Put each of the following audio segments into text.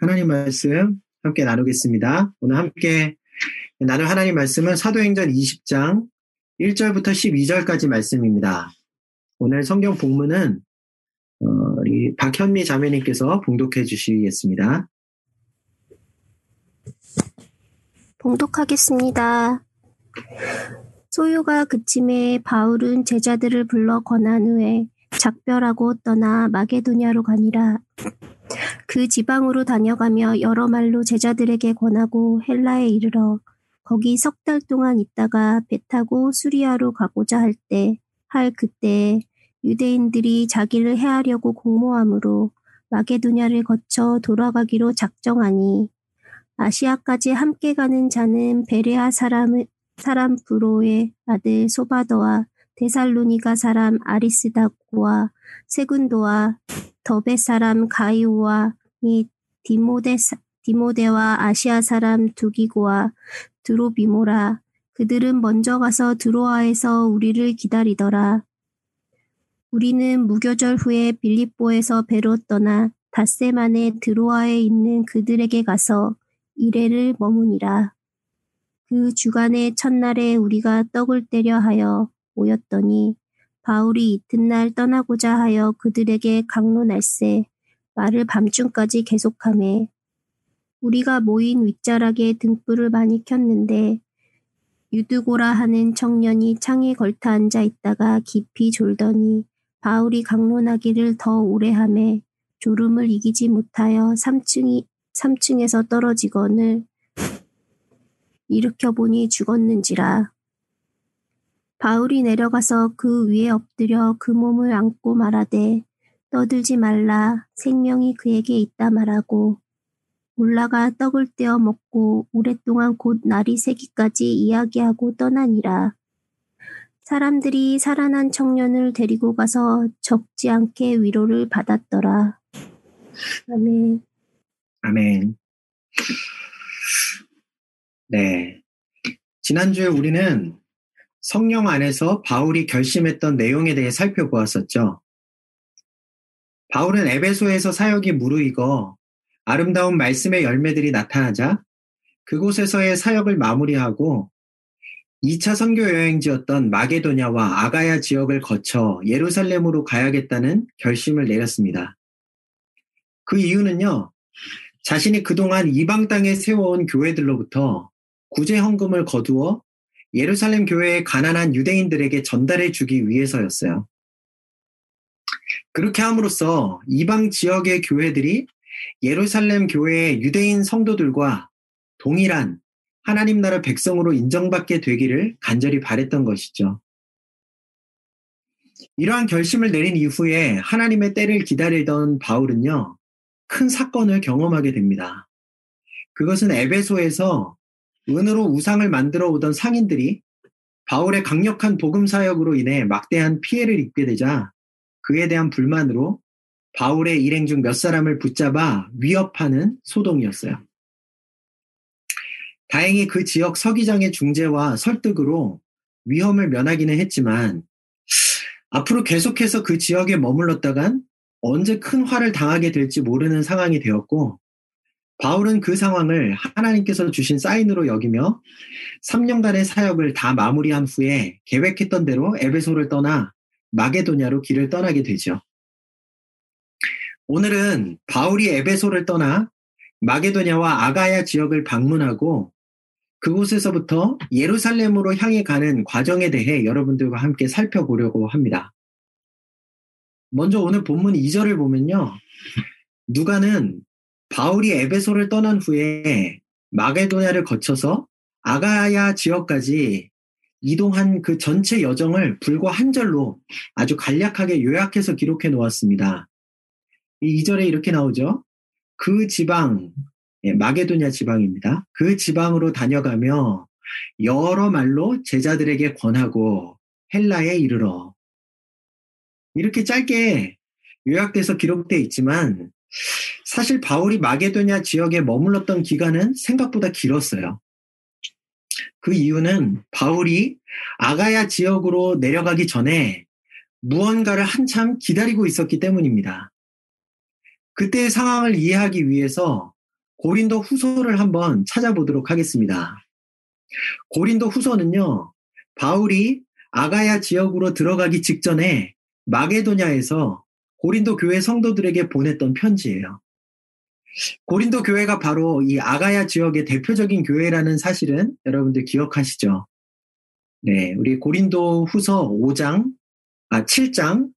하나님 말씀 함께 나누겠습니다. 오늘 함께 나눌 하나님 말씀은 사도행전 20장 1절부터 12절까지 말씀입니다. 오늘 성경 본문은 어, 우리 박현미 자매님께서 봉독해 주시겠습니다. 봉독하겠습니다. 소유가 그침에 바울은 제자들을 불러 권한 후에 작별하고 떠나 마게도냐로 가니라. 그 지방으로 다녀가며 여러 말로 제자들에게 권하고 헬라에 이르러 거기 석 달 동안 있다가 배 타고 수리아로 가고자 할 때, 할 그때 유대인들이 자기를 해하려고 공모함으로 마게도냐를 거쳐 돌아가기로 작정하니 아시아까지 함께 가는 자는 베레아 사람, 사람 브로의 아들 소바더와 데살로니가 사람 아리스다고와 세군도와 더베 사람 가이오와 및 디모데, 디모데와 아시아 사람 두기고와 드로비모라 그들은 먼저 가서 드로아에서 우리를 기다리더라. 우리는 무교절 후에 빌립보에서 배로 떠나 닷새 만에 드로아에 있는 그들에게 가서 이래를 머무니라. 그 주간의 첫날에 우리가 떡을 때려 하여 모였더니 바울이 이튿날 떠나고자 하여 그들에게 강론할세 말을 밤중까지 계속하매 우리가 모인 윗자락에 등불을 많이 켰는데 유드고라 하는 청년이 창에 걸터 앉아 있다가 깊이 졸더니 바울이 강론하기를 더 오래 하매 졸음을 이기지 못하여 3층이 3층에서 떨어지거늘 일으켜 보니 죽었는지라. 바울이 내려가서 그 위에 엎드려 그 몸을 안고 말하되 떠들지 말라 생명이 그에게 있다 말하고 올라가 떡을 떼어 먹고 오랫동안 곧 날이 새기까지 이야기하고 떠나니라. 사람들이 살아난 청년을 데리고 가서 적지 않게 위로를 받았더라. 아멘. 아멘. 네. 지난주에 우리는 성령 안에서 바울이 결심했던 내용에 대해 살펴보았었죠. 바울은 에베소에서 사역이 무르익어 아름다운 말씀의 열매들이 나타나자 그곳에서의 사역을 마무리하고 2차 선교 여행지였던 마게도냐와 아가야 지역을 거쳐 예루살렘으로 가야겠다는 결심을 내렸습니다. 그 이유는요, 자신이 그동안 이방 땅에 세워온 교회들로부터 구제 헌금을 거두어 예루살렘 교회의 가난한 유대인들에게 전달해 주기 위해서였어요. 그렇게 함으로써 이방 지역의 교회들이 예루살렘 교회의 유대인 성도들과 동일한 하나님 나라 백성으로 인정받게 되기를 간절히 바랬던 것이죠. 이러한 결심을 내린 이후에 하나님의 때를 기다리던 바울은요, 큰 사건을 경험하게 됩니다. 그것은 에베소에서 은으로 우상을 만들어 오던 상인들이 바울의 강력한 복음 사역으로 인해 막대한 피해를 입게 되자 그에 대한 불만으로 바울의 일행 중 몇 사람을 붙잡아 위협하는 소동이었어요. 다행히 그 지역 서기장의 중재와 설득으로 위험을 면하기는 했지만 앞으로 계속해서 그 지역에 머물렀다간 언제 큰 화를 당하게 될지 모르는 상황이 되었고 바울은 그 상황을 하나님께서 주신 사인으로 여기며 3년간의 사역을 다 마무리한 후에 계획했던 대로 에베소를 떠나 마게도냐로 길을 떠나게 되죠. 오늘은 바울이 에베소를 떠나 마게도냐와 아가야 지역을 방문하고 그곳에서부터 예루살렘으로 향해 가는 과정에 대해 여러분들과 함께 살펴보려고 합니다. 먼저 오늘 본문 2절을 보면요. 누가는 바울이 에베소를 떠난 후에 마게도냐를 거쳐서 아가야 지역까지 이동한 그 전체 여정을 불과 한 절로 아주 간략하게 요약해서 기록해 놓았습니다. 이 2절에 이렇게 나오죠. 그 지방, 예, 마게도냐 지방입니다. 그 지방으로 다녀가며 여러 말로 제자들에게 권하고 헬라에 이르러 이렇게 짧게 요약돼서 기록돼 있지만 사실 바울이 마게도냐 지역에 머물렀던 기간은 생각보다 길었어요. 그 이유는 바울이 아가야 지역으로 내려가기 전에 무언가를 한참 기다리고 있었기 때문입니다. 그때의 상황을 이해하기 위해서 고린도 후서를 한번 찾아보도록 하겠습니다. 고린도 후서는요, 바울이 아가야 지역으로 들어가기 직전에 마게도냐에서 고린도 교회 성도들에게 보냈던 편지예요. 고린도 교회가 바로 이 아가야 지역의 대표적인 교회라는 사실은 여러분들 기억하시죠? 네, 우리 고린도 후서 5장, 아, 7장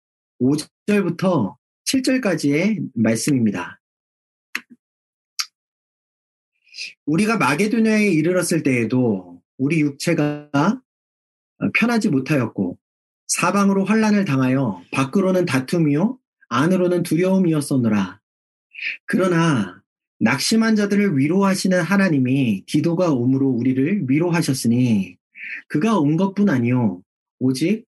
5절부터 7절까지의 말씀입니다. 우리가 마게도냐에 이르렀을 때에도 우리 육체가 편하지 못하였고 사방으로 환란을 당하여 밖으로는 다툼이요 안으로는 두려움이었었노라. 그러나 낙심한 자들을 위로하시는 하나님이 디도가 옴으로 우리를 위로하셨으니 그가 온 것뿐 아니요 오직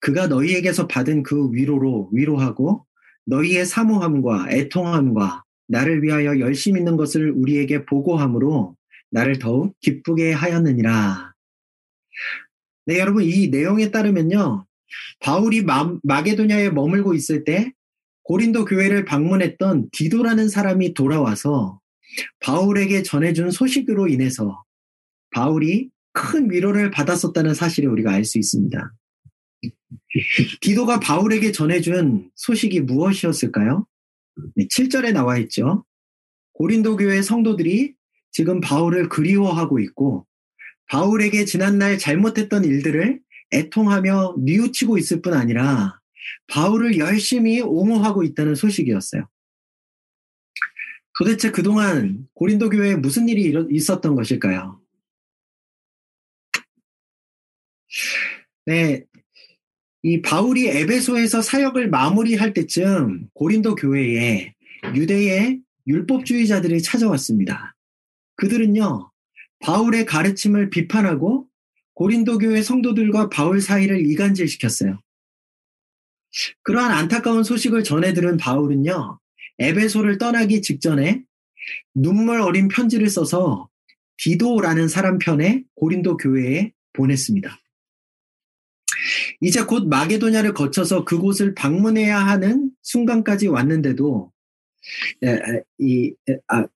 그가 너희에게서 받은 그 위로로 위로하고 너희의 사모함과 애통함과 나를 위하여 열심 있는 것을 우리에게 보고함으로 나를 더욱 기쁘게 하였느니라. 네, 여러분 이 내용에 따르면요. 바울이 마, 마게도냐에 머물고 있을 때 고린도 교회를 방문했던 디도라는 사람이 돌아와서 바울에게 전해준 소식으로 인해서 바울이 큰 위로를 받았었다는 사실을 우리가 알 수 있습니다. 디도가 바울에게 전해준 소식이 무엇이었을까요? 네, 7절에 나와 있죠. 고린도 교회 성도들이 지금 바울을 그리워하고 있고 바울에게 지난날 잘못했던 일들을 애통하며 뉘우치고 있을 뿐 아니라 바울을 열심히 옹호하고 있다는 소식이었어요. 도대체 그동안 고린도 교회에 무슨 일이 있었던 것일까요? 네, 이 바울이 에베소에서 사역을 마무리할 때쯤 고린도 교회에 유대의 율법주의자들이 찾아왔습니다. 그들은요, 바울의 가르침을 비판하고 고린도 교회 성도들과 바울 사이를 이간질시켰어요. 그러한 안타까운 소식을 전해 들은 바울은요, 에베소를 떠나기 직전에 눈물 어린 편지를 써서 디도라는 사람 편에 고린도 교회에 보냈습니다. 이제 곧 마게도냐를 거쳐서 그곳을 방문해야 하는 순간까지 왔는데도 이 아,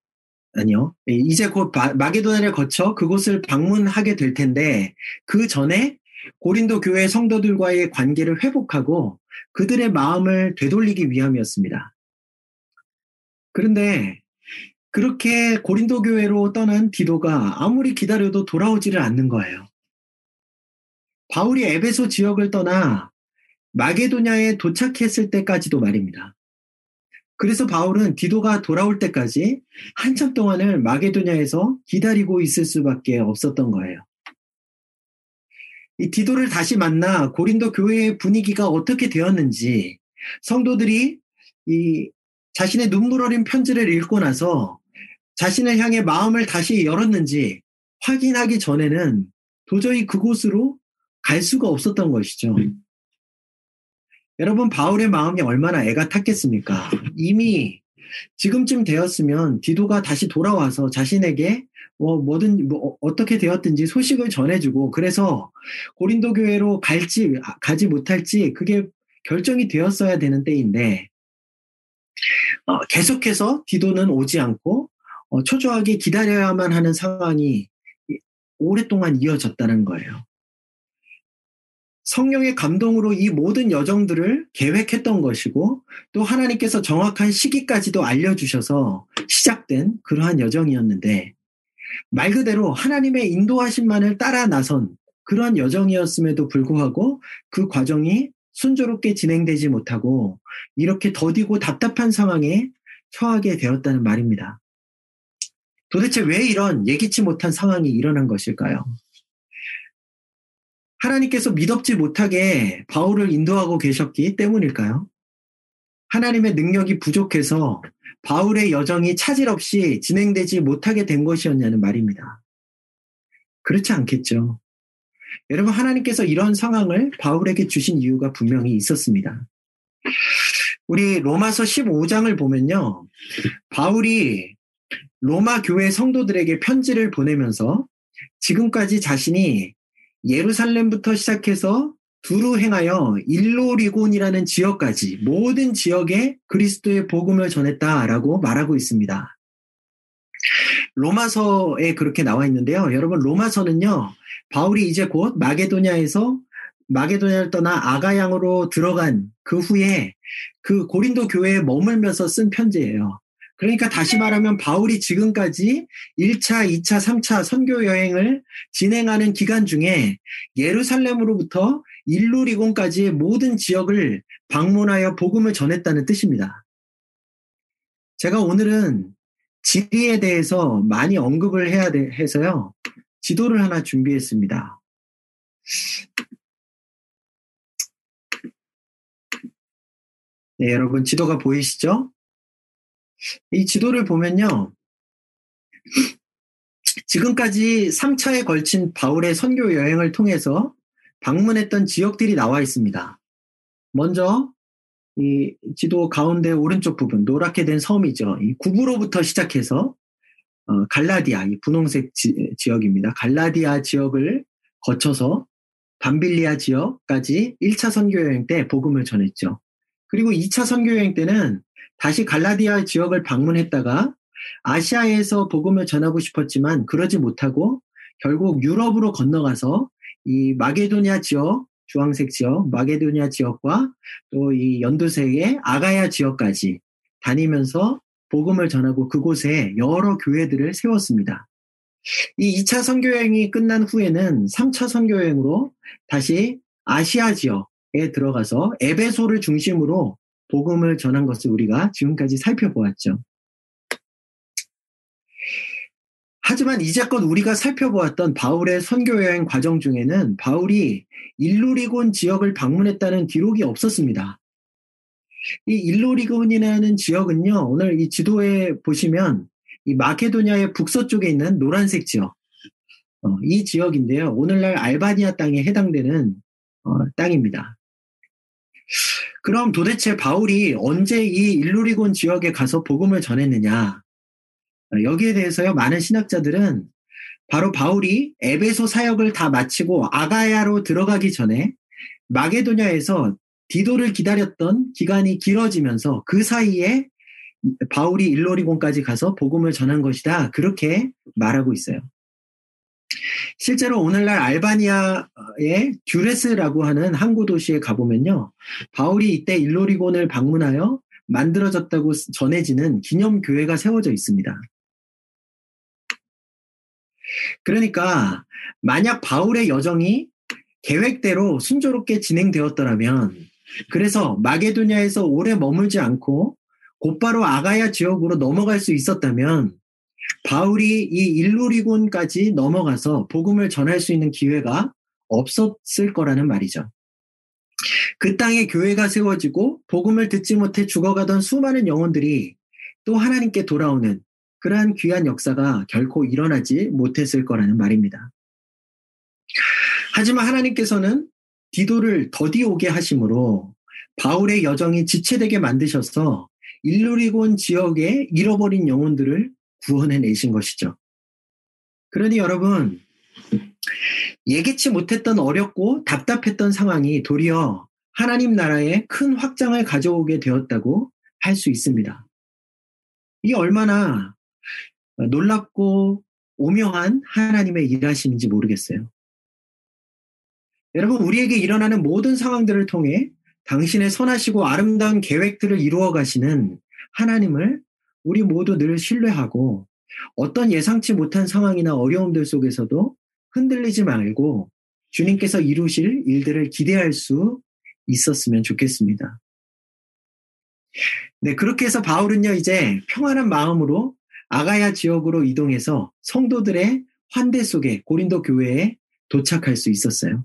아니요 이제 곧 마게도냐를 거쳐 그곳을 방문하게 될 텐데 그 전에 고린도 교회 성도들과의 관계를 회복하고 그들의 마음을 되돌리기 위함이었습니다. 그런데 그렇게 고린도 교회로 떠난 디도가 아무리 기다려도 돌아오지를 않는 거예요. 바울이 에베소 지역을 떠나 마게도냐에 도착했을 때까지도 말입니다. 그래서 바울은 디도가 돌아올 때까지 한참 동안을 마게도냐에서 기다리고 있을 수밖에 없었던 거예요. 이 디도를 다시 만나 고린도 교회의 분위기가 어떻게 되었는지 성도들이 이 자신의 눈물 어린 편지를 읽고 나서 자신을 향해 마음을 다시 열었는지 확인하기 전에는 도저히 그곳으로 갈 수가 없었던 것이죠. 음. 여러분, 바울의 마음이 얼마나 애가 탔겠습니까? 이미 지금쯤 되었으면 디도가 다시 돌아와서 자신에게 뭐 뭐든 뭐 어떻게 되었든지 소식을 전해주고 그래서 고린도 교회로 갈지 가지 못할지 그게 결정이 되었어야 되는 때인데 어, 계속해서 디도는 오지 않고 어, 초조하게 기다려야만 하는 상황이 오랫동안 이어졌다는 거예요. 성령의 감동으로 이 모든 여정들을 계획했던 것이고 또 하나님께서 정확한 시기까지도 알려주셔서 시작된 그러한 여정이었는데 말 그대로 하나님의 인도하심만을 따라 나선 그러한 여정이었음에도 불구하고 그 과정이 순조롭게 진행되지 못하고 이렇게 더디고 답답한 상황에 처하게 되었다는 말입니다. 도대체 왜 이런 예기치 못한 상황이 일어난 것일까요? 하나님께서 믿업지 못하게 바울을 인도하고 계셨기 때문일까요? 하나님의 능력이 부족해서 바울의 여정이 차질 없이 진행되지 못하게 된 것이었냐는 말입니다. 그렇지 않겠죠. 여러분, 하나님께서 이런 상황을 바울에게 주신 이유가 분명히 있었습니다. 우리 로마서 15장을 보면요. 바울이 로마 교회 성도들에게 편지를 보내면서 지금까지 자신이 예루살렘부터 시작해서 두루 행하여 일로리곤이라는 지역까지 모든 지역에 그리스도의 복음을 전했다라고 말하고 있습니다. 로마서에 그렇게 나와 있는데요. 여러분 로마서는요. 바울이 이제 곧 마게도냐에서 마게도냐를 떠나 아가양으로 들어간 그 후에 그 고린도 교회에 머물면서 쓴 편지예요. 그러니까 다시 말하면 바울이 지금까지 1차, 2차, 3차 선교 여행을 진행하는 기간 중에 예루살렘으로부터 일루 리곤까지의 모든 지역을 방문하여 복음을 전했다는 뜻입니다. 제가 오늘은 지리에 대해서 많이 언급을 해야 해서요. 지도를 하나 준비했습니다. 네, 여러분 지도가 보이시죠? 이 지도를 보면요. 지금까지 3차에 걸친 바울의 선교 여행을 통해서 방문했던 지역들이 나와 있습니다. 먼저 이 지도 가운데 오른쪽 부분 노랗게 된 섬이죠. 이 구부로부터 시작해서 어, 갈라디아 이 분홍색 지, 지역입니다. 갈라디아 지역을 거쳐서 밤빌리아 지역까지 1차 선교 여행 때 복음을 전했죠. 그리고 2차 선교 여행 때는 다시 갈라디아 지역을 방문했다가 아시아에서 복음을 전하고 싶었지만 그러지 못하고 결국 유럽으로 건너가서 이 마게도니아 지역, 주황색 지역, 마게도니아 지역과 또 이 연두색의 아가야 지역까지 다니면서 복음을 전하고 그곳에 여러 교회들을 세웠습니다. 이 2차 선교여행이 끝난 후에는 3차 선교여행으로 다시 아시아 지역에 들어가서 에베소를 중심으로 복음을 전한 것을 우리가 지금까지 살펴보았죠. 하지만 이제껏 우리가 살펴보았던 바울의 선교 여행 과정 중에는 바울이 일루리곤 지역을 방문했다는 기록이 없었습니다. 이 일루리곤이라는 지역은요, 오늘 이 지도에 보시면 이 마케도니아의 북서쪽에 있는 노란색 지역, 어, 이 지역인데요. 오늘날 알바니아 땅에 해당되는 어, 땅입니다. 그럼 도대체 바울이 언제 이 일루리곤 지역에 가서 복음을 전했느냐? 여기에 대해서요, 많은 신학자들은 바로 바울이 에베소 사역을 다 마치고 아가야로 들어가기 전에 마게도냐에서 디도를 기다렸던 기간이 길어지면서 그 사이에 바울이 일로리곤까지 가서 복음을 전한 것이다. 그렇게 말하고 있어요. 실제로 오늘날 알바니아의 듀레스라고 하는 항구 도시에 가보면요. 바울이 이때 일로리곤을 방문하여 만들어졌다고 전해지는 기념교회가 세워져 있습니다. 그러니까 만약 바울의 여정이 계획대로 순조롭게 진행되었더라면 그래서 마게도냐에서 오래 머물지 않고 곧바로 아가야 지역으로 넘어갈 수 있었다면 바울이 이 일루리곤까지 넘어가서 복음을 전할 수 있는 기회가 없었을 거라는 말이죠. 그 땅에 교회가 세워지고 복음을 듣지 못해 죽어가던 수많은 영혼들이 또 하나님께 돌아오는 그러한 귀한 역사가 결코 일어나지 못했을 거라는 말입니다. 하지만 하나님께서는 디도를 더디 오게 하심으로 바울의 여정이 지체되게 만드셔서 일루리곤 지역에 잃어버린 영혼들을 구원해 내신 것이죠. 그러니 여러분, 예기치 못했던 어렵고 답답했던 상황이 도리어 하나님 나라의 큰 확장을 가져오게 되었다고 할 수 있습니다. 이 얼마나 놀랍고 오묘한 하나님의 일하심인지 모르겠어요. 여러분, 우리에게 일어나는 모든 상황들을 통해 당신의 선하시고 아름다운 계획들을 이루어 가시는 하나님을 우리 모두 늘 신뢰하고 어떤 예상치 못한 상황이나 어려움들 속에서도 흔들리지 말고 주님께서 이루실 일들을 기대할 수 있었으면 좋겠습니다. 네, 그렇게 해서 바울은요, 이제 평안한 마음으로 아가야 지역으로 이동해서 성도들의 환대 속에 고린도 교회에 도착할 수 있었어요.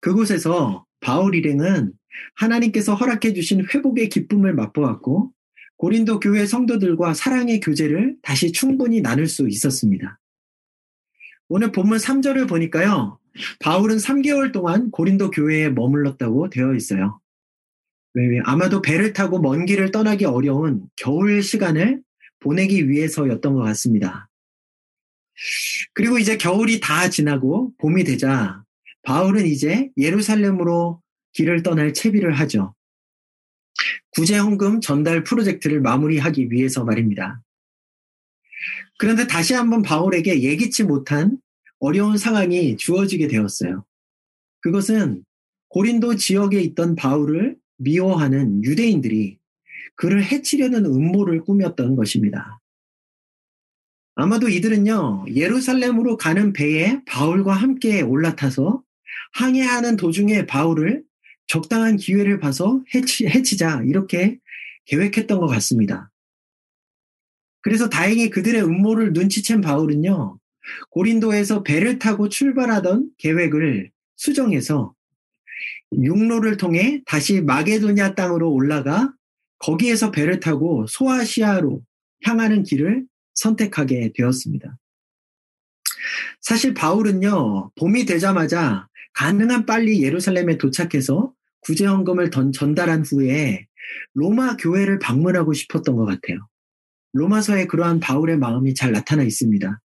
그곳에서 바울 일행은 하나님께서 허락해 주신 회복의 기쁨을 맛보았고 고린도 교회 성도들과 사랑의 교제를 다시 충분히 나눌 수 있었습니다. 오늘 본문 3절을 보니까요. 바울은 3개월 동안 고린도 교회에 머물렀다고 되어 있어요. 왜, 아마도 배를 타고 먼 길을 떠나기 어려운 겨울 시간을 보내기 위해서였던 것 같습니다. 그리고 이제 겨울이 다 지나고 봄이 되자 바울은 이제 예루살렘으로 길을 떠날 채비를 하죠. 구제헌금 전달 프로젝트를 마무리하기 위해서 말입니다. 그런데 다시 한번 바울에게 예기치 못한 어려운 상황이 주어지게 되었어요. 그것은 고린도 지역에 있던 바울을 미워하는 유대인들이 그를 해치려는 음모를 꾸몄던 것입니다. 아마도 이들은요, 예루살렘으로 가는 배에 바울과 함께 올라타서 항해하는 도중에 바울을 적당한 기회를 봐서 해치, 해치자, 이렇게 계획했던 것 같습니다. 그래서 다행히 그들의 음모를 눈치챈 바울은요, 고린도에서 배를 타고 출발하던 계획을 수정해서 육로를 통해 다시 마게도냐 땅으로 올라가 거기에서 배를 타고 소아시아로 향하는 길을 선택하게 되었습니다. 사실 바울은요, 봄이 되자마자 가능한 빨리 예루살렘에 도착해서 구제헌금을 전달한 후에 로마 교회를 방문하고 싶었던 것 같아요. 로마서에 그러한 바울의 마음이 잘 나타나 있습니다.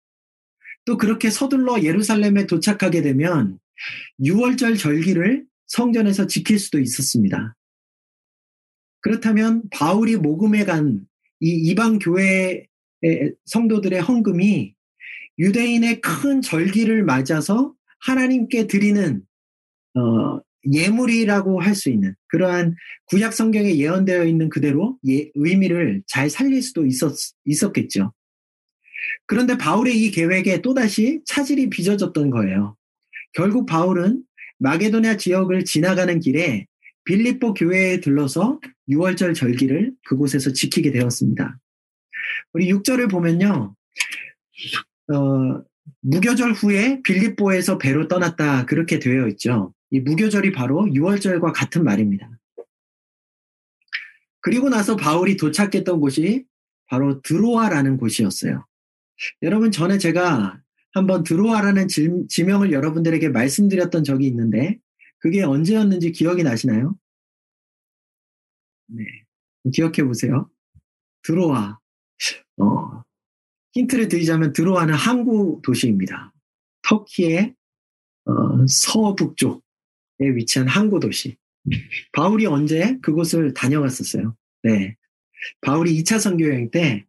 또 그렇게 서둘러 예루살렘에 도착하게 되면 6월절 절기를 성전에서 지킬 수도 있었습니다. 그렇다면 바울이 모금에 간이 이방 교회 성도들의 헌금이 유대인의 큰 절기를 맞아서 하나님께 드리는 어, 예물이라고 할 수 있는 그러한 구약 성경에 예언되어 있는 그대로 예, 의미를 잘 살릴 수도 있었, 있었겠죠. 그런데 바울의 이 계획에 또다시 차질이 빚어졌던 거예요. 결국 바울은 마게도냐 지역을 지나가는 길에 빌립보 교회에 들러서 6월절 절기를 그곳에서 지키게 되었습니다. 우리 6절을 보면요. 어, 무교절 후에 빌립보에서 배로 떠났다 그렇게 되어 있죠. 이 무교절이 바로 6월절과 같은 말입니다. 그리고 나서 바울이 도착했던 곳이 바로 드로아라는 곳이었어요. 여러분 전에 제가 한번 드로아라는 지 명을 여러분들에게 말씀드렸던 적이 있는데 그게 언제였는지 기억이 나시나요? 네. 기억해 보세요. 드로아. 어, 힌트를 드리자면 드로아는 항구 도시입니다. 터키의 어, 서북쪽에 위치한 항구 도시. 바울이 언제 그곳을 다녀갔었어요. 네. 바울이 2차 선교 여행 때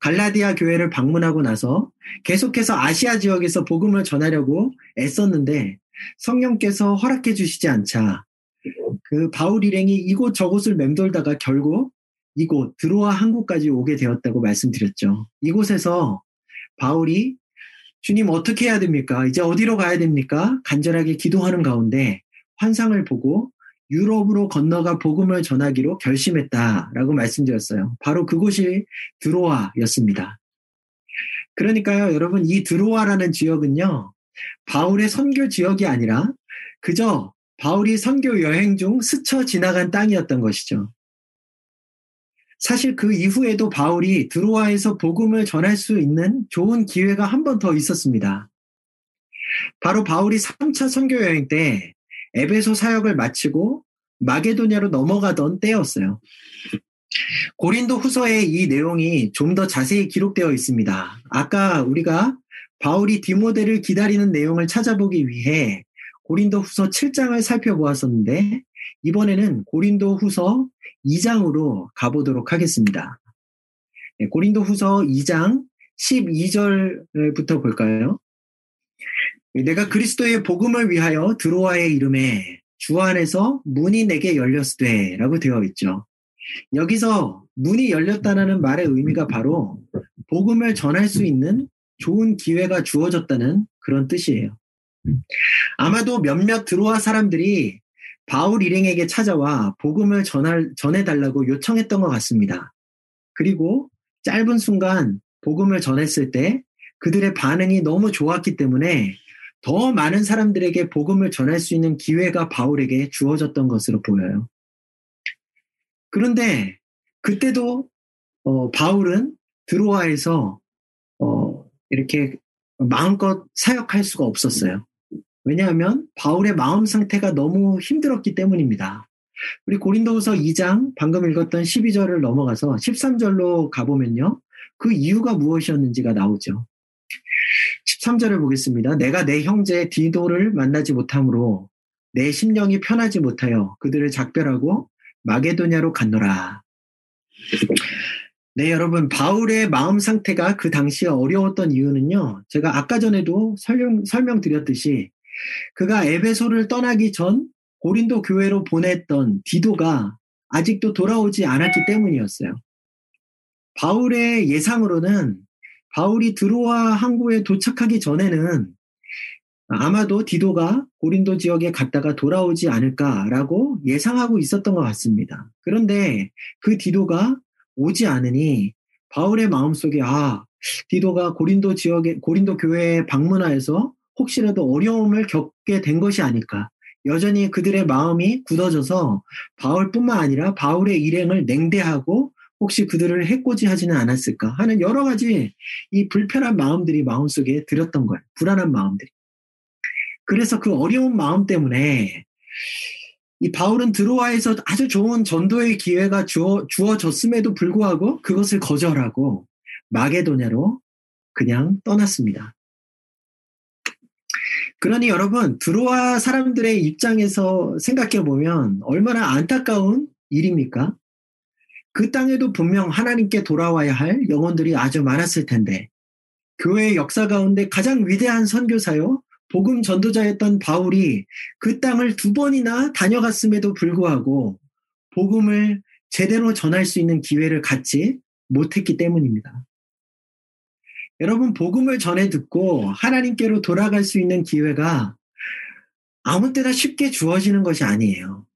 갈라디아 교회를 방문하고 나서 계속해서 아시아 지역에서 복음을 전하려고 애썼는데 성령께서 허락해 주시지 않자 그 바울 일행이 이곳 저곳을 맴돌다가 결국 이곳 드로아 항구까지 오게 되었다고 말씀드렸죠. 이곳에서 바울이 주님 어떻게 해야 됩니까? 이제 어디로 가야 됩니까? 간절하게 기도하는 가운데 환상을 보고 유럽으로 건너가 복음을 전하기로 결심했다라고 말씀드렸어요. 바로 그곳이 드로아였습니다. 그러니까요, 여러분, 이 드로아라는 지역은요, 바울의 선교 지역이 아니라 그저 바울이 선교 여행 중 스쳐 지나간 땅이었던 것이죠. 사실 그 이후에도 바울이 드로아에서 복음을 전할 수 있는 좋은 기회가 한 번 더 있었습니다. 바로 바울이 3차 선교 여행 때 에베소 사역을 마치고 마게도냐로 넘어가던 때였어요. 고린도 후서에 이 내용이 좀 더 자세히 기록되어 있습니다. 아까 우리가 바울이 디모데를 기다리는 내용을 찾아보기 위해 고린도 후서 7장을 살펴보았었는데 이번에는 고린도 후서 2장으로 가보도록 하겠습니다. 네, 고린도 후서 2장 12절부터 볼까요? 내가 그리스도의 복음을 위하여 드로아의 이름에 주 안에서 문이 내게 열렸으되 라고 되어 있죠. 여기서 문이 열렸다는 말의 의미가 바로 복음을 전할 수 있는 좋은 기회가 주어졌다는 그런 뜻이에요. 아마도 몇몇 드로아 사람들이 바울 일행에게 찾아와 복음을 전할, 전해달라고 요청했던 것 같습니다. 그리고 짧은 순간 복음을 전했을 때 그들의 반응이 너무 좋았기 때문에 더 많은 사람들에게 복음을 전할 수 있는 기회가 바울에게 주어졌던 것으로 보여요. 그런데 그때도 어, 바울은 드로아에서 어, 이렇게 마음껏 사역할 수가 없었어요. 왜냐하면 바울의 마음 상태가 너무 힘들었기 때문입니다. 우리 고린도후서 2장 방금 읽었던 12절을 넘어가서 13절로 가보면요. 그 이유가 무엇이었는지가 나오죠. 13절을 보겠습니다. 내가 내 형제 디도를 만나지 못함으로 내 심령이 편하지 못하여 그들을 작별하고 마게도냐로 갔노라. 네, 여러분, 바울의 마음 상태가 그 당시에 어려웠던 이유는요, 제가 아까 전에도 설명, 설명드렸듯이, 그가 에베소를 떠나기 전 고린도 교회로 보냈던 디도가 아직도 돌아오지 않았기 때문이었어요. 바울의 예상으로는 바울이 드로아 항구에 도착하기 전에는 아마도 디도가 고린도 지역에 갔다가 돌아오지 않을까라고 예상하고 있었던 것 같습니다. 그런데 그 디도가 오지 않으니 바울의 마음속에 아 디도가 고린도 지역에 고린도 교회에 방문하여서 혹시라도 어려움을 겪게 된 것이 아닐까. 여전히 그들의 마음이 굳어져서 바울뿐만 아니라 바울의 일행을 냉대하고 혹시 그들을 해코지하지는 않았을까 하는 여러 가지 이 불편한 마음들이 마음속에 들었던 거예요. 불안한 마음들이. 그래서 그 어려운 마음 때문에 이 바울은 드로아에서 아주 좋은 전도의 기회가 주어, 주어졌음에도 불구하고 그것을 거절하고 마게도냐로 그냥 떠났습니다. 그러니 여러분, 드로아 사람들의 입장에서 생각해 보면 얼마나 안타까운 일입니까? 그 땅에도 분명 하나님께 돌아와야 할 영혼들이 아주 많았을 텐데, 교회의 역사 가운데 가장 위대한 선교사요, 복음 전도자였던 바울이 그 땅을 두 번이나 다녀갔음에도 불구하고 복음을 제대로 전할 수 있는 기회를 갖지 못했기 때문입니다. 여러분, 복음을 전해 듣고 하나님께로 돌아갈 수 있는 기회가 아무 때나 쉽게 주어지는 것이 아니에요.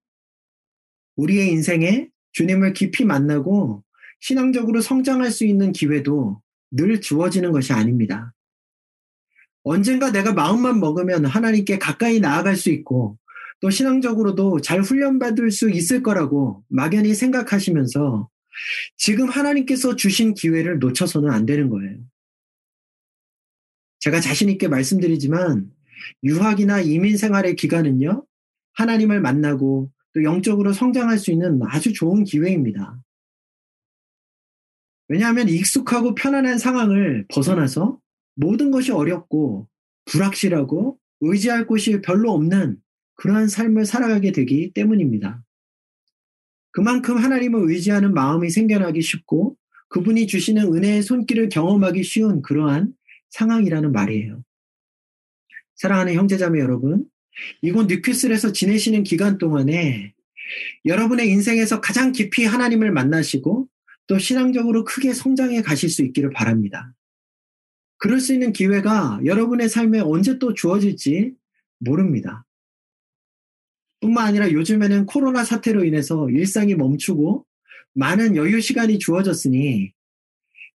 우리의 인생에 주님을 깊이 만나고 신앙적으로 성장할 수 있는 기회도 늘 주어지는 것이 아닙니다. 언젠가 내가 마음만 먹으면 하나님께 가까이 나아갈 수 있고 또 신앙적으로도 잘 훈련받을 수 있을 거라고 막연히 생각하시면서 지금 하나님께서 주신 기회를 놓쳐서는 안 되는 거예요. 제가 자신있게 말씀드리지만 유학이나 이민 생활의 기간은요, 하나님을 만나고 또 영적으로 성장할 수 있는 아주 좋은 기회입니다. 왜냐하면 익숙하고 편안한 상황을 벗어나서 모든 것이 어렵고 불확실하고 의지할 곳이 별로 없는 그러한 삶을 살아가게 되기 때문입니다. 그만큼 하나님을 의지하는 마음이 생겨나기 쉽고 그분이 주시는 은혜의 손길을 경험하기 쉬운 그러한 상황이라는 말이에요. 사랑하는 형제자매 여러분, 이곳 뉴큐슬에서 지내시는 기간 동안에 여러분의 인생에서 가장 깊이 하나님을 만나시고 또 신앙적으로 크게 성장해 가실 수 있기를 바랍니다. 그럴 수 있는 기회가 여러분의 삶에 언제 또 주어질지 모릅니다. 뿐만 아니라 요즘에는 코로나 사태로 인해서 일상이 멈추고 많은 여유 시간이 주어졌으니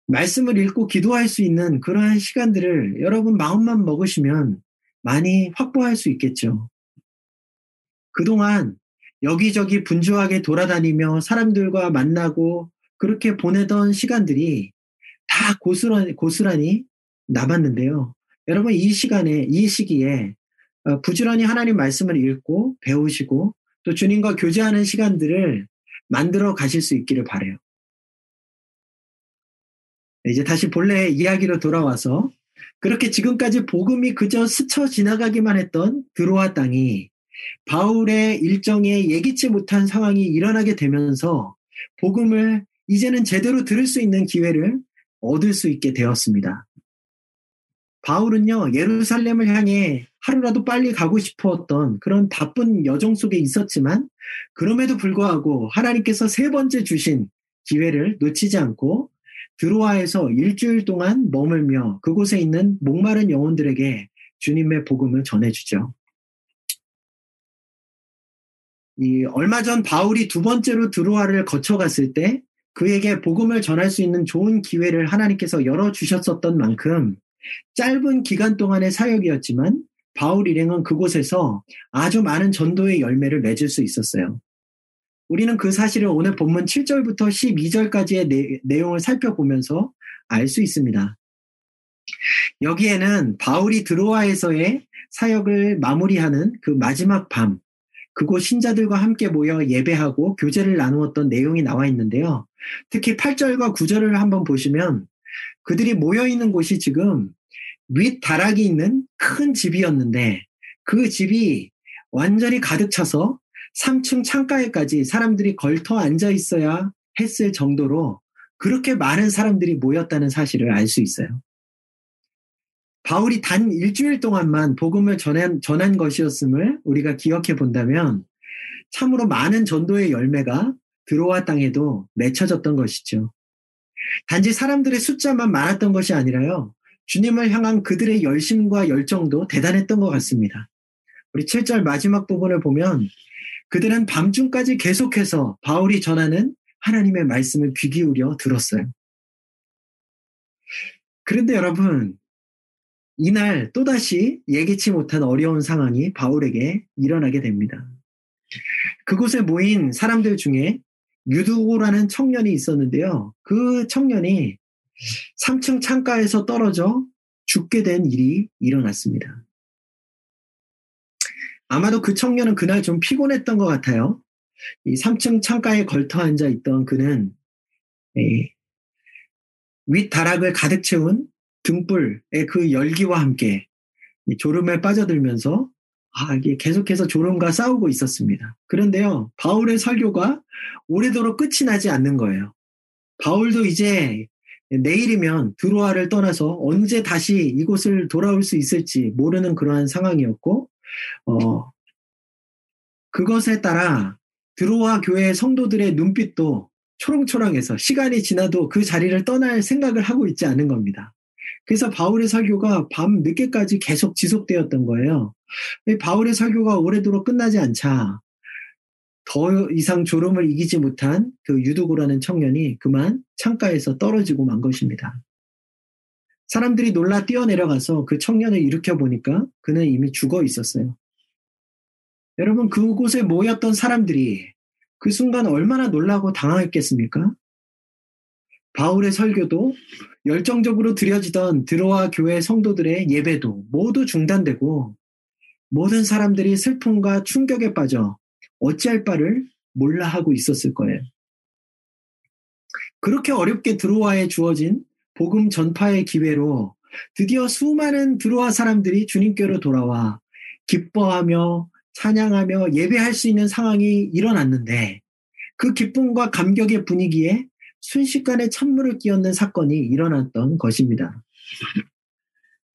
말씀을 읽고 기도할 수 있는 그러한 시간들을 여러분 마음만 먹으시면 많이 확보할 수 있겠죠. 그동안 여기저기 분주하게 돌아다니며 사람들과 만나고 그렇게 보내던 시간들이 다 고스란히, 고스란히 남았는데요. 여러분 이 시간에 이 시기에 어, 부지런히 하나님 말씀을 읽고 배우시고 또 주님과 교제하는 시간들을 만들어 가실 수 있기를 바래요. 이제 다시 본래의 이야기로 돌아와서 그렇게 지금까지 복음이 그저 스쳐 지나가기만 했던 드로아 땅이 바울의 일정에 예기치 못한 상황이 일어나게 되면서 복음을 이제는 제대로 들을 수 있는 기회를 얻을 수 있게 되었습니다. 바울은요, 예루살렘을 향해 하루라도 빨리 가고 싶었던 그런 바쁜 여정 속에 있었지만, 그럼에도 불구하고 하나님께서 세 번째 주신 기회를 놓치지 않고 드로아에서 일주일 동안 머물며 그곳에 있는 목마른 영혼들에게 주님의 복음을 전해주죠. 이 얼마 전 바울이 두 번째로 드로아를 거쳐갔을 때 그에게 복음을 전할 수 있는 좋은 기회를 하나님께서 열어주셨었던 만큼 짧은 기간 동안의 사역이었지만 바울 일행은 그곳에서 아주 많은 전도의 열매를 맺을 수 있었어요. 우리는 그 사실을 오늘 본문 7절부터 12절까지의 내, 내용을 살펴보면서 알 수 있습니다. 여기에는 바울이 드로아에서의 사역을 마무리하는 그 마지막 밤, 그곳 신자들과 함께 모여 예배하고 교제를 나누었던 내용이 나와 있는데요. 특히 8절과 9절을 한번 보시면 그들이 모여 있는 곳이 지금 윗 다락이 있는 큰 집이었는데 그 집이 완전히 가득 차서 3층 창가에까지 사람들이 걸터 앉아 있어야 했을 정도로 그렇게 많은 사람들이 모였다는 사실을 알 수 있어요. 바울이 단 일주일 동안만 복음을 전한, 전한 것이었음을 우리가 기억해 본다면 참으로 많은 전도의 열매가 드로아 땅에도 맺혀졌던 것이죠. 단지 사람들의 숫자만 많았던 것이 아니라요. 주님을 향한 그들의 열심과 열정도 대단했던 것 같습니다. 우리 7절 마지막 부분을 보면 그들은 밤중까지 계속해서 바울이 전하는 하나님의 말씀을 귀 기울여 들었어요. 그런데 여러분, 이날 또다시 예기치 못한 어려운 상황이 바울에게 일어나게 됩니다. 그곳에 모인 사람들 중에 유두고라는 청년이 있었는데요. 그 청년이 3층 창가에서 떨어져 죽게 된 일이 일어났습니다. 아마도 그 청년은 그날 좀 피곤했던 것 같아요. 이 3층 창가에 걸터 앉아 있던 그는 윗 다락을 가득 채운 등불의 그 열기와 함께 졸음에 빠져들면서 아, 이게 계속해서 졸음과 싸우고 있었습니다. 그런데요, 바울의 설교가 오래도록 끝이 나지 않는 거예요. 바울도 이제 내일이면 드로아를 떠나서 언제 다시 이곳을 돌아올 수 있을지 모르는 그러한 상황이었고, 어, 그것에 따라 드로아 교회 성도들의 눈빛도 초롱초롱해서 시간이 지나도 그 자리를 떠날 생각을 하고 있지 않은 겁니다. 그래서 바울의 설교가 밤 늦게까지 계속 지속되었던 거예요. 바울의 설교가 오래도록 끝나지 않자 더 이상 졸음을 이기지 못한 그 유두고라는 청년이 그만 창가에서 떨어지고 만 것입니다. 사람들이 놀라 뛰어내려가서 그 청년을 일으켜 보니까 그는 이미 죽어 있었어요. 여러분, 그곳에 모였던 사람들이 그 순간 얼마나 놀라고 당황했겠습니까? 바울의 설교도 열정적으로 드려지던 드로아 교회 성도들의 예배도 모두 중단되고 모든 사람들이 슬픔과 충격에 빠져 어찌할 바를 몰라 하고 있었을 거예요. 그렇게 어렵게 드로아에 주어진 복음 전파의 기회로 드디어 수많은 드로아 사람들이 주님께로 돌아와 기뻐하며 찬양하며 예배할 수 있는 상황이 일어났는데 그 기쁨과 감격의 분위기에 순식간에 찬물을 끼얹는 사건이 일어났던 것입니다.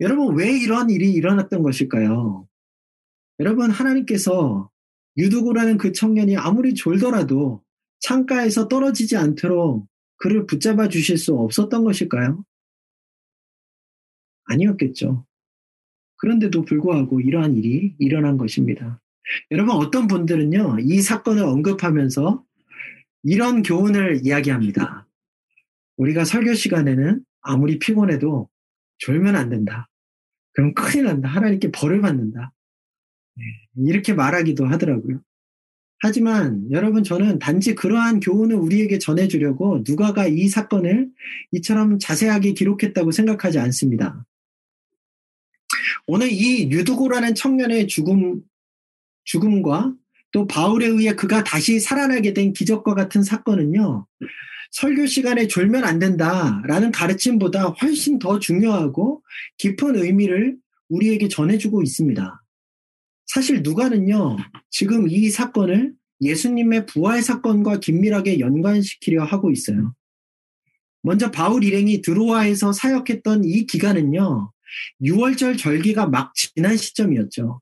여러분, 왜 이런 일이 일어났던 것일까요? 여러분, 하나님께서 유두고라는 그 청년이 아무리 졸더라도 창가에서 떨어지지 않도록 그를 붙잡아 주실 수 없었던 것일까요? 아니었겠죠. 그런데도 불구하고 이러한 일이 일어난 것입니다. 여러분, 어떤 분들은요, 이 사건을 언급하면서 이런 교훈을 이야기합니다. 우리가 설교 시간에는 아무리 피곤해도 졸면 안 된다. 그럼 큰일 난다. 하나님께 벌을 받는다. 네, 이렇게 말하기도 하더라고요. 하지만 여러분 저는 단지 그러한 교훈을 우리에게 전해주려고 누가가 이 사건을 이처럼 자세하게 기록했다고 생각하지 않습니다. 오늘 이 유두고라는 청년의 죽음, 죽음과 또 바울에 의해 그가 다시 살아나게 된 기적과 같은 사건은요, 설교 시간에 졸면 안 된다라는 가르침보다 훨씬 더 중요하고 깊은 의미를 우리에게 전해주고 있습니다. 사실 누가는요, 지금 이 사건을 예수님의 부활 사건과 긴밀하게 연관시키려 하고 있어요. 먼저 바울 일행이 드로아에서 사역했던 이 기간은요, 6월절 절기가 막 지난 시점이었죠.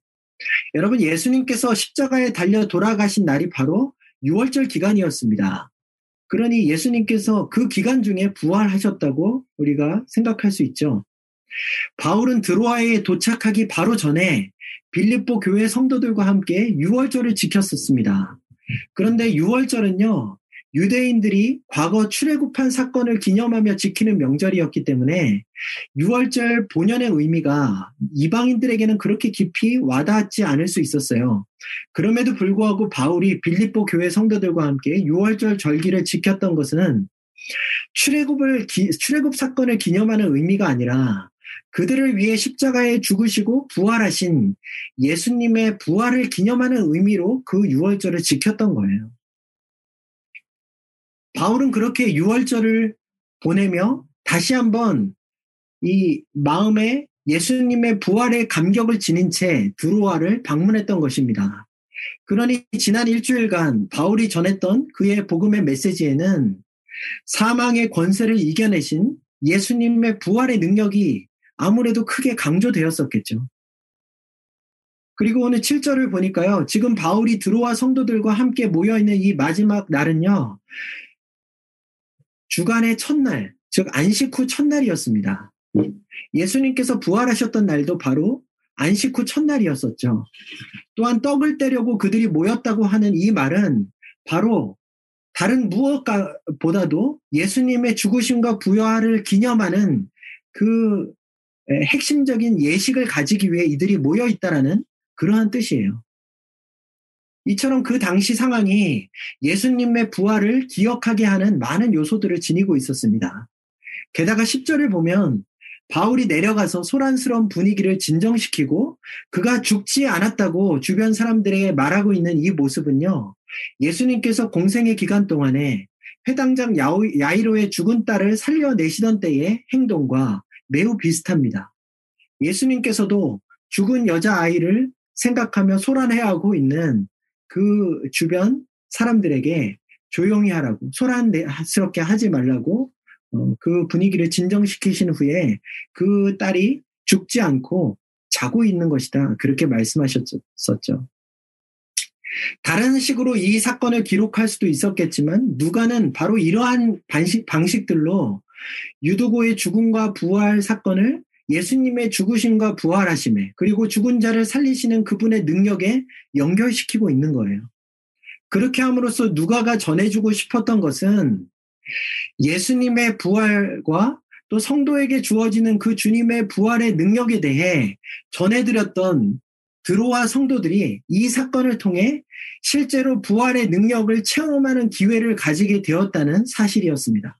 여러분, 예수님께서 십자가에 달려 돌아가신 날이 바로 6월절 기간이었습니다. 그러니 예수님께서 그 기간 중에 부활하셨다고 우리가 생각할 수 있죠. 바울은 드로아에 도착하기 바로 전에 빌립보 교회 성도들과 함께 6월절을 지켰었습니다. 그런데 6월절은요, 유대인들이 과거 출애굽한 사건을 기념하며 지키는 명절이었기 때문에 6월절 본연의 의미가 이방인들에게는 그렇게 깊이 와닿지 않을 수 있었어요. 그럼에도 불구하고 바울이 빌립보 교회 성도들과 함께 6월절 절기를 지켰던 것은 출애굽을 출애굽 사건을 기념하는 의미가 아니라 그들을 위해 십자가에 죽으시고 부활하신 예수님의 부활을 기념하는 의미로 그 6월절을 지켰던 거예요. 바울은 그렇게 6월절을 보내며 다시 한번 이 마음에 예수님의 부활의 감격을 지닌 채 드로아를 방문했던 것입니다. 그러니 지난 일주일간 바울이 전했던 그의 복음의 메시지에는 사망의 권세를 이겨내신 예수님의 부활의 능력이 아무래도 크게 강조되었었겠죠. 그리고 오늘 7절을 보니까요. 지금 바울이 들어와 성도들과 함께 모여있는 이 마지막 날은요. 주간의 첫날, 즉 안식 후 첫날이었습니다. 예수님께서 부활하셨던 날도 바로 안식 후 첫날이었었죠. 또한 떡을 떼려고 그들이 모였다고 하는 이 말은 바로 다른 무엇보다도 예수님의 죽으심과 부활을 기념하는 그 핵심적인 예식을 가지기 위해 이들이 모여 있다라는 그러한 뜻이에요. 이처럼 그 당시 상황이 예수님의 부활을 기억하게 하는 많은 요소들을 지니고 있었습니다. 게다가 10절을 보면 바울이 내려가서 소란스러운 분위기를 진정시키고 그가 죽지 않았다고 주변 사람들에게 말하고 있는 이 모습은요. 예수님께서 공생의 기간 동안에 회당장 야이로의 죽은 딸을 살려내시던 때의 행동과 매우 비슷합니다. 예수님께서도 죽은 여자아이를 생각하며 소란해하고 있는 그 주변 사람들에게 조용히 하라고, 소란스럽게 하지 말라고 어, 그 분위기를 진정시키신 후에 그 딸이 죽지 않고 자고 있는 것이다. 그렇게 말씀하셨었죠. 다른 식으로 이 사건을 기록할 수도 있었겠지만 누가는 바로 이러한 방식, 방식들로 유두고의 죽음과 부활 사건을 예수님의 죽으심과 부활하심에 그리고 죽은 자를 살리시는 그분의 능력에 연결시키고 있는 거예요. 그렇게 함으로써 누가가 전해주고 싶었던 것은 예수님의 부활과 또 성도에게 주어지는 그 주님의 부활의 능력에 대해 전해드렸던 드로와 성도들이 이 사건을 통해 실제로 부활의 능력을 체험하는 기회를 가지게 되었다는 사실이었습니다.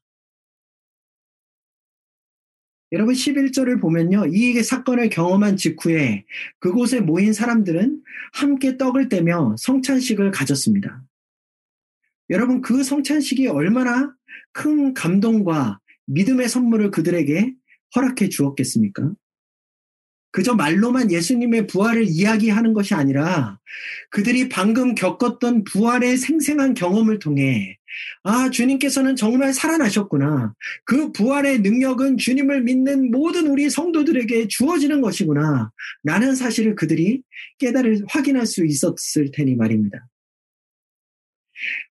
여러분 11절을 보면요. 이 사건을 경험한 직후에 그곳에 모인 사람들은 함께 떡을 떼며 성찬식을 가졌습니다. 여러분 그 성찬식이 얼마나 큰 감동과 믿음의 선물을 그들에게 허락해 주었겠습니까? 그저 말로만 예수님의 부활을 이야기하는 것이 아니라 그들이 방금 겪었던 부활의 생생한 경험을 통해 아, 주님께서는 정말 살아나셨구나. 그 부활의 능력은 주님을 믿는 모든 우리 성도들에게 주어지는 것이구나. 라는 사실을 그들이 깨달을 확인할 수 있었을 테니 말입니다.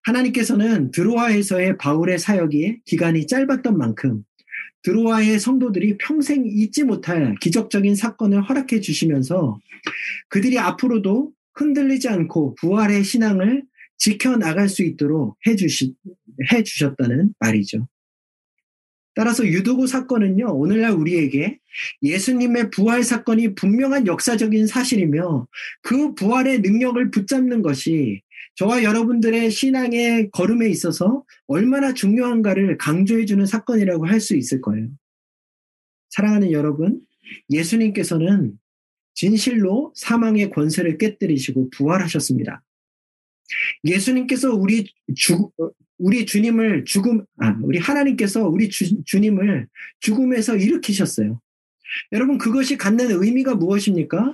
하나님께서는 드로아에서의 바울의 사역이 기간이 짧았던 만큼 드로아의 성도들이 평생 잊지 못할 기적적인 사건을 허락해 주시면서 그들이 앞으로도 흔들리지 않고 부활의 신앙을 지켜나갈 수 있도록 해주시, 해주셨다는 말이죠. 따라서 유도고 사건은요, 오늘날 우리에게 예수님의 부활 사건이 분명한 역사적인 사실이며 그 부활의 능력을 붙잡는 것이 저와 여러분들의 신앙의 걸음에 있어서 얼마나 중요한가를 강조해주는 사건이라고 할 수 있을 거예요. 사랑하는 여러분, 예수님께서는 진실로 사망의 권세를 깨뜨리시고 부활하셨습니다. 예수님께서 우리 주, 우리 주님을 죽음, 아, 우리 하나님께서 우리 주, 주님을 죽음에서 일으키셨어요. 여러분, 그것이 갖는 의미가 무엇입니까?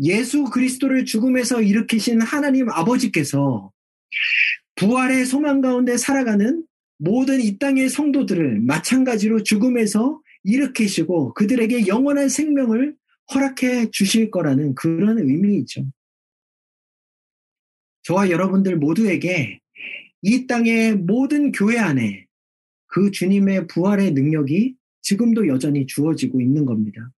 예수 그리스도를 죽음에서 일으키신 하나님 아버지께서 부활의 소망 가운데 살아가는 모든 이 땅의 성도들을 마찬가지로 죽음에서 일으키시고 그들에게 영원한 생명을 허락해 주실 거라는 그런 의미이죠. 저와 여러분들 모두에게 이 땅의 모든 교회 안에 그 주님의 부활의 능력이 지금도 여전히 주어지고 있는 겁니다.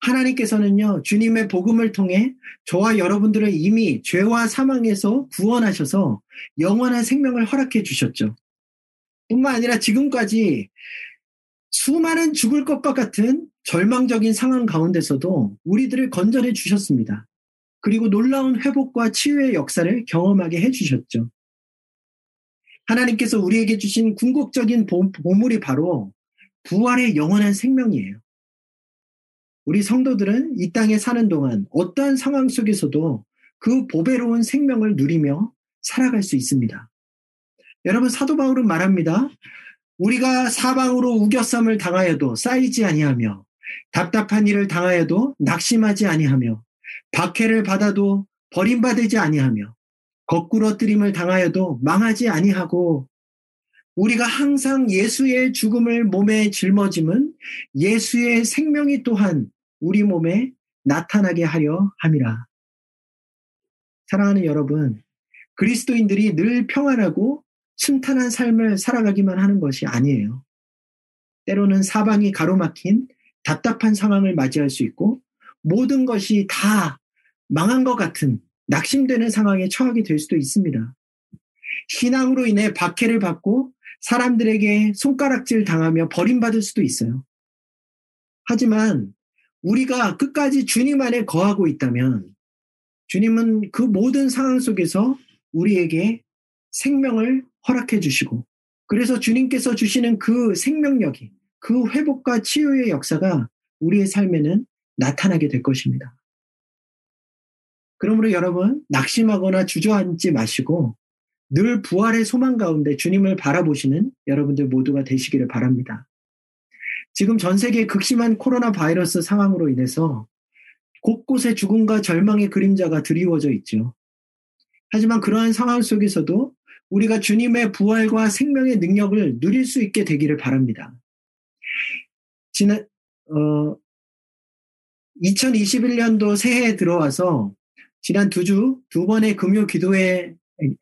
하나님께서는요, 주님의 복음을 통해 저와 여러분들을 이미 죄와 사망에서 구원하셔서 영원한 생명을 허락해 주셨죠. 뿐만 아니라 지금까지 수많은 죽을 것과 같은 절망적인 상황 가운데서도 우리들을 건전해 주셨습니다. 그리고 놀라운 회복과 치유의 역사를 경험하게 해 주셨죠. 하나님께서 우리에게 주신 궁극적인 보물이 바로 부활의 영원한 생명이에요. 우리 성도들은 이 땅에 사는 동안 어떠한 상황 속에서도 그 보배로운 생명을 누리며 살아갈 수 있습니다. 여러분 사도 바울은 말합니다. 우리가 사방으로 우겨쌈을 당하여도 쌓이지 아니하며 답답한 일을 당하여도 낙심하지 아니하며 박해를 받아도 버림받지 아니하며 거꾸로 뜨림을 당하여도 망하지 아니하고 우리가 항상 예수의 죽음을 몸에 짊어짐은 예수의 생명이 또한 우리 몸에 나타나게 하려 함이라. 사랑하는 여러분, 그리스도인들이 늘 평안하고 순탄한 삶을 살아가기만 하는 것이 아니에요. 때로는 사방이 가로막힌 답답한 상황을 맞이할 수 있고 모든 것이 다 망한 것 같은 낙심되는 상황에 처하게 될 수도 있습니다. 신앙으로 인해 박해를 받고 사람들에게 손가락질 당하며 버림받을 수도 있어요. 하지만 우리가 끝까지 주님 안에 거하고 있다면 주님은 그 모든 상황 속에서 우리에게 생명을 허락해 주시고 그래서 주님께서 주시는 그 생명력이 그 회복과 치유의 역사가 우리의 삶에는 나타나게 될 것입니다. 그러므로 여러분 낙심하거나 주저앉지 마시고 늘 부활의 소망 가운데 주님을 바라보시는 여러분들 모두가 되시기를 바랍니다. 지금 전 세계 극심한 코로나 바이러스 상황으로 인해서 곳곳에 죽음과 절망의 그림자가 드리워져 있죠. 하지만 그러한 상황 속에서도 우리가 주님의 부활과 생명의 능력을 누릴 수 있게 되기를 바랍니다. 지난, 어, 2021년도 새해에 들어와서 지난 두 주, 두 번의 금요 기도회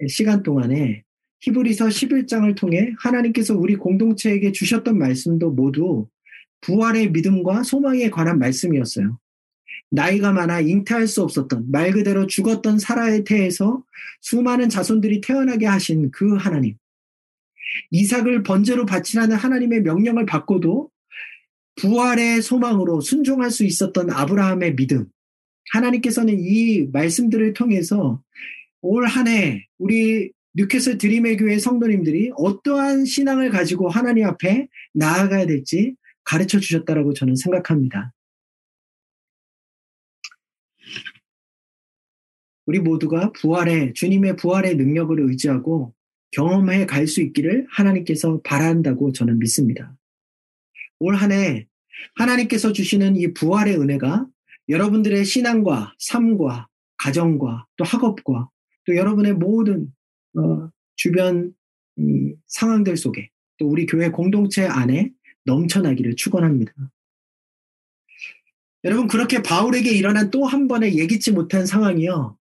시간 동안에 히브리서 11장을 통해 하나님께서 우리 공동체에게 주셨던 말씀도 모두 부활의 믿음과 소망에 관한 말씀이었어요. 나이가 많아 잉태할 수 없었던 말 그대로 죽었던 사라의 태에서 수많은 자손들이 태어나게 하신 그 하나님. 이삭을 번제로 바치라는 하나님의 명령을 받고도 부활의 소망으로 순종할 수 있었던 아브라함의 믿음. 하나님께서는 이 말씀들을 통해서 올 한 해 우리 뉴캐슬 드림의 교회 성도님들이 어떠한 신앙을 가지고 하나님 앞에 나아가야 될지 가르쳐 주셨다라고 저는 생각합니다. 우리 모두가 부활의 주님의 부활의 능력을 의지하고 경험해 갈 수 있기를 하나님께서 바란다고 저는 믿습니다. 올 한 해 하나님께서 주시는 이 부활의 은혜가 여러분들의 신앙과 삶과 가정과 또 학업과 또 여러분의 모든 어, 주변 상황들 속에 또 우리 교회 공동체 안에 넘쳐나기를 축원합니다. 여러분 그렇게 바울에게 일어난 또 한 번의 예기치 못한 상황이요.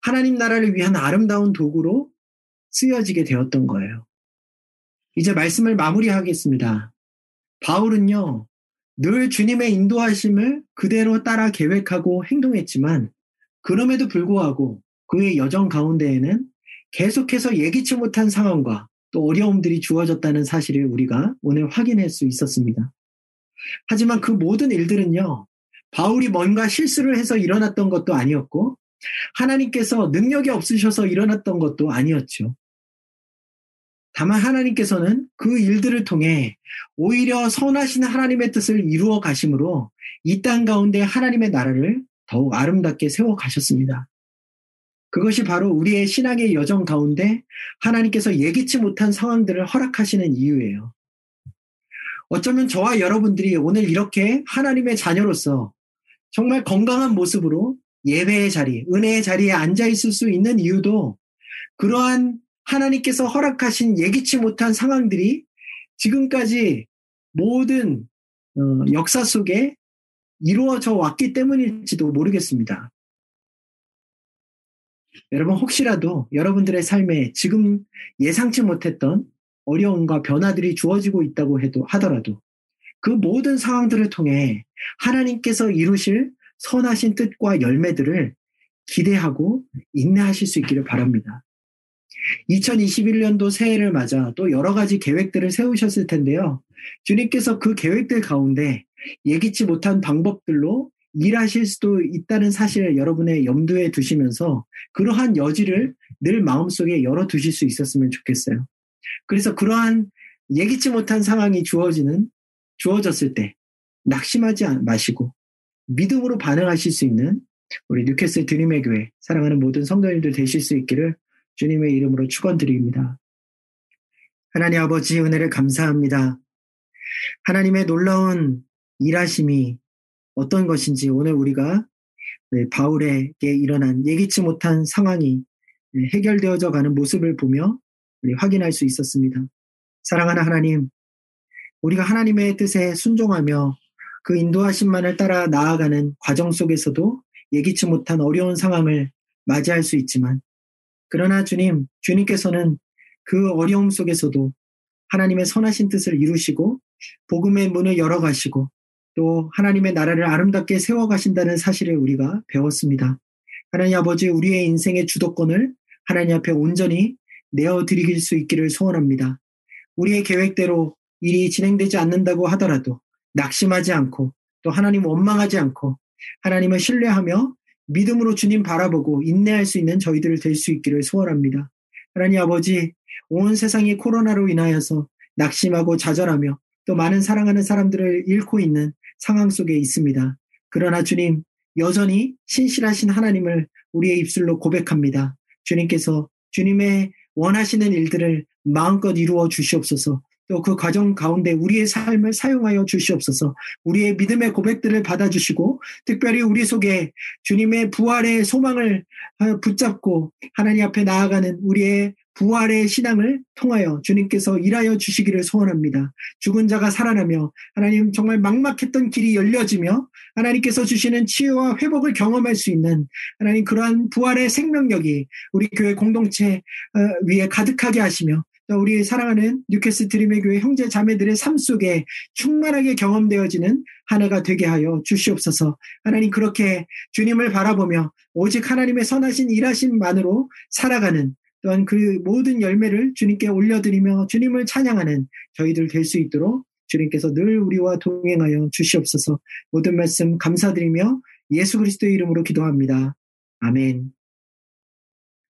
하나님 나라를 위한 아름다운 도구로 쓰여지게 되었던 거예요. 이제 말씀을 마무리하겠습니다. 바울은요, 늘 주님의 인도하심을 그대로 따라 계획하고 행동했지만, 그럼에도 불구하고 그의 여정 가운데에는 계속해서 예기치 못한 상황과 또 어려움들이 주어졌다는 사실을 우리가 오늘 확인할 수 있었습니다. 하지만 그 모든 일들은요, 바울이 뭔가 실수를 해서 일어났던 것도 아니었고, 하나님께서 능력이 없으셔서 일어났던 것도 아니었죠. 다만 하나님께서는 그 일들을 통해 오히려 선하신 하나님의 뜻을 이루어 가심으로 이 땅 가운데 하나님의 나라를 더욱 아름답게 세워 가셨습니다. 그것이 바로 우리의 신앙의 여정 가운데 하나님께서 예기치 못한 상황들을 허락하시는 이유예요. 어쩌면 저와 여러분들이 오늘 이렇게 하나님의 자녀로서 정말 건강한 모습으로 예배의 자리, 은혜의 자리에 앉아 있을 수 있는 이유도 그러한 하나님께서 허락하신 예기치 못한 상황들이 지금까지 모든 어, 역사 속에 이루어져 왔기 때문일지도 모르겠습니다. 여러분 혹시라도 여러분들의 삶에 지금 예상치 못했던 어려움과 변화들이 주어지고 있다고 해도 하더라도 그 모든 상황들을 통해 하나님께서 이루실 선하신 뜻과 열매들을 기대하고 인내하실 수 있기를 바랍니다. 2021년도 새해를 맞아 또 여러 가지 계획들을 세우셨을 텐데요. 주님께서 그 계획들 가운데 예기치 못한 방법들로 일하실 수도 있다는 사실을 여러분의 염두에 두시면서 그러한 여지를 늘 마음속에 열어 두실 수 있었으면 좋겠어요. 그래서 그러한 예기치 못한 상황이 주어지는, 주어졌을 때 낙심하지 마시고 믿음으로 반응하실 수 있는 우리 뉴캐슬 드림의 교회 사랑하는 모든 성도님들 되실 수 있기를 주님의 이름으로 축원드립니다. 하나님 아버지 은혜를 감사합니다. 하나님의 놀라운 일하심이 어떤 것인지 오늘 우리가 네, 바울에게 일어난 예기치 못한 상황이 네, 해결되어져 가는 모습을 보며 확인할 수 있었습니다. 사랑하는 하나님, 우리가 하나님의 뜻에 순종하며 그 인도하심만을 따라 나아가는 과정 속에서도 예기치 못한 어려운 상황을 맞이할 수 있지만, 그러나 주님, 주님께서는 그 어려움 속에서도 하나님의 선하신 뜻을 이루시고, 복음의 문을 열어가시고, 또 하나님의 나라를 아름답게 세워가신다는 사실을 우리가 배웠습니다. 하나님 아버지, 우리의 인생의 주도권을 하나님 앞에 온전히 내어드릴 수 있기를 소원합니다. 우리의 계획대로 일이 진행되지 않는다고 하더라도 낙심하지 않고 또 하나님 원망하지 않고 하나님을 신뢰하며 믿음으로 주님 바라보고 인내할 수 있는 저희들 될 수 있기를 소원합니다. 하나님 아버지, 온 세상이 코로나로 인하여서 낙심하고 좌절하며 또 많은 사랑하는 사람들을 잃고 있는 상황 속에 있습니다. 그러나 주님, 여전히 신실하신 하나님을 우리의 입술로 고백합니다. 주님께서 주님의 원하시는 일들을 마음껏 이루어 주시옵소서. 또 그 과정 가운데 우리의 삶을 사용하여 주시옵소서. 우리의 믿음의 고백들을 받아주시고 특별히 우리 속에 주님의 부활의 소망을 붙잡고 하나님 앞에 나아가는 우리의 부활의 신앙을 통하여 주님께서 일하여 주시기를 소원합니다. 죽은 자가 살아나며 하나님 정말 막막했던 길이 열려지며 하나님께서 주시는 치유와 회복을 경험할 수 있는 하나님 그러한 부활의 생명력이 우리 교회 공동체 어, 위에 가득하게 하시며 우리 사랑하는 뉴캐스 드림의 교회 형제 자매들의 삶 속에 충만하게 경험되어지는 한 해가 되게 하여 주시옵소서. 하나님 그렇게 주님을 바라보며 오직 하나님의 선하신 일하심만으로 살아가는 또한 그 모든 열매를 주님께 올려드리며 주님을 찬양하는 저희들 될 수 있도록 주님께서 늘 우리와 동행하여 주시옵소서. 모든 말씀 감사드리며 예수 그리스도의 이름으로 기도합니다. 아멘.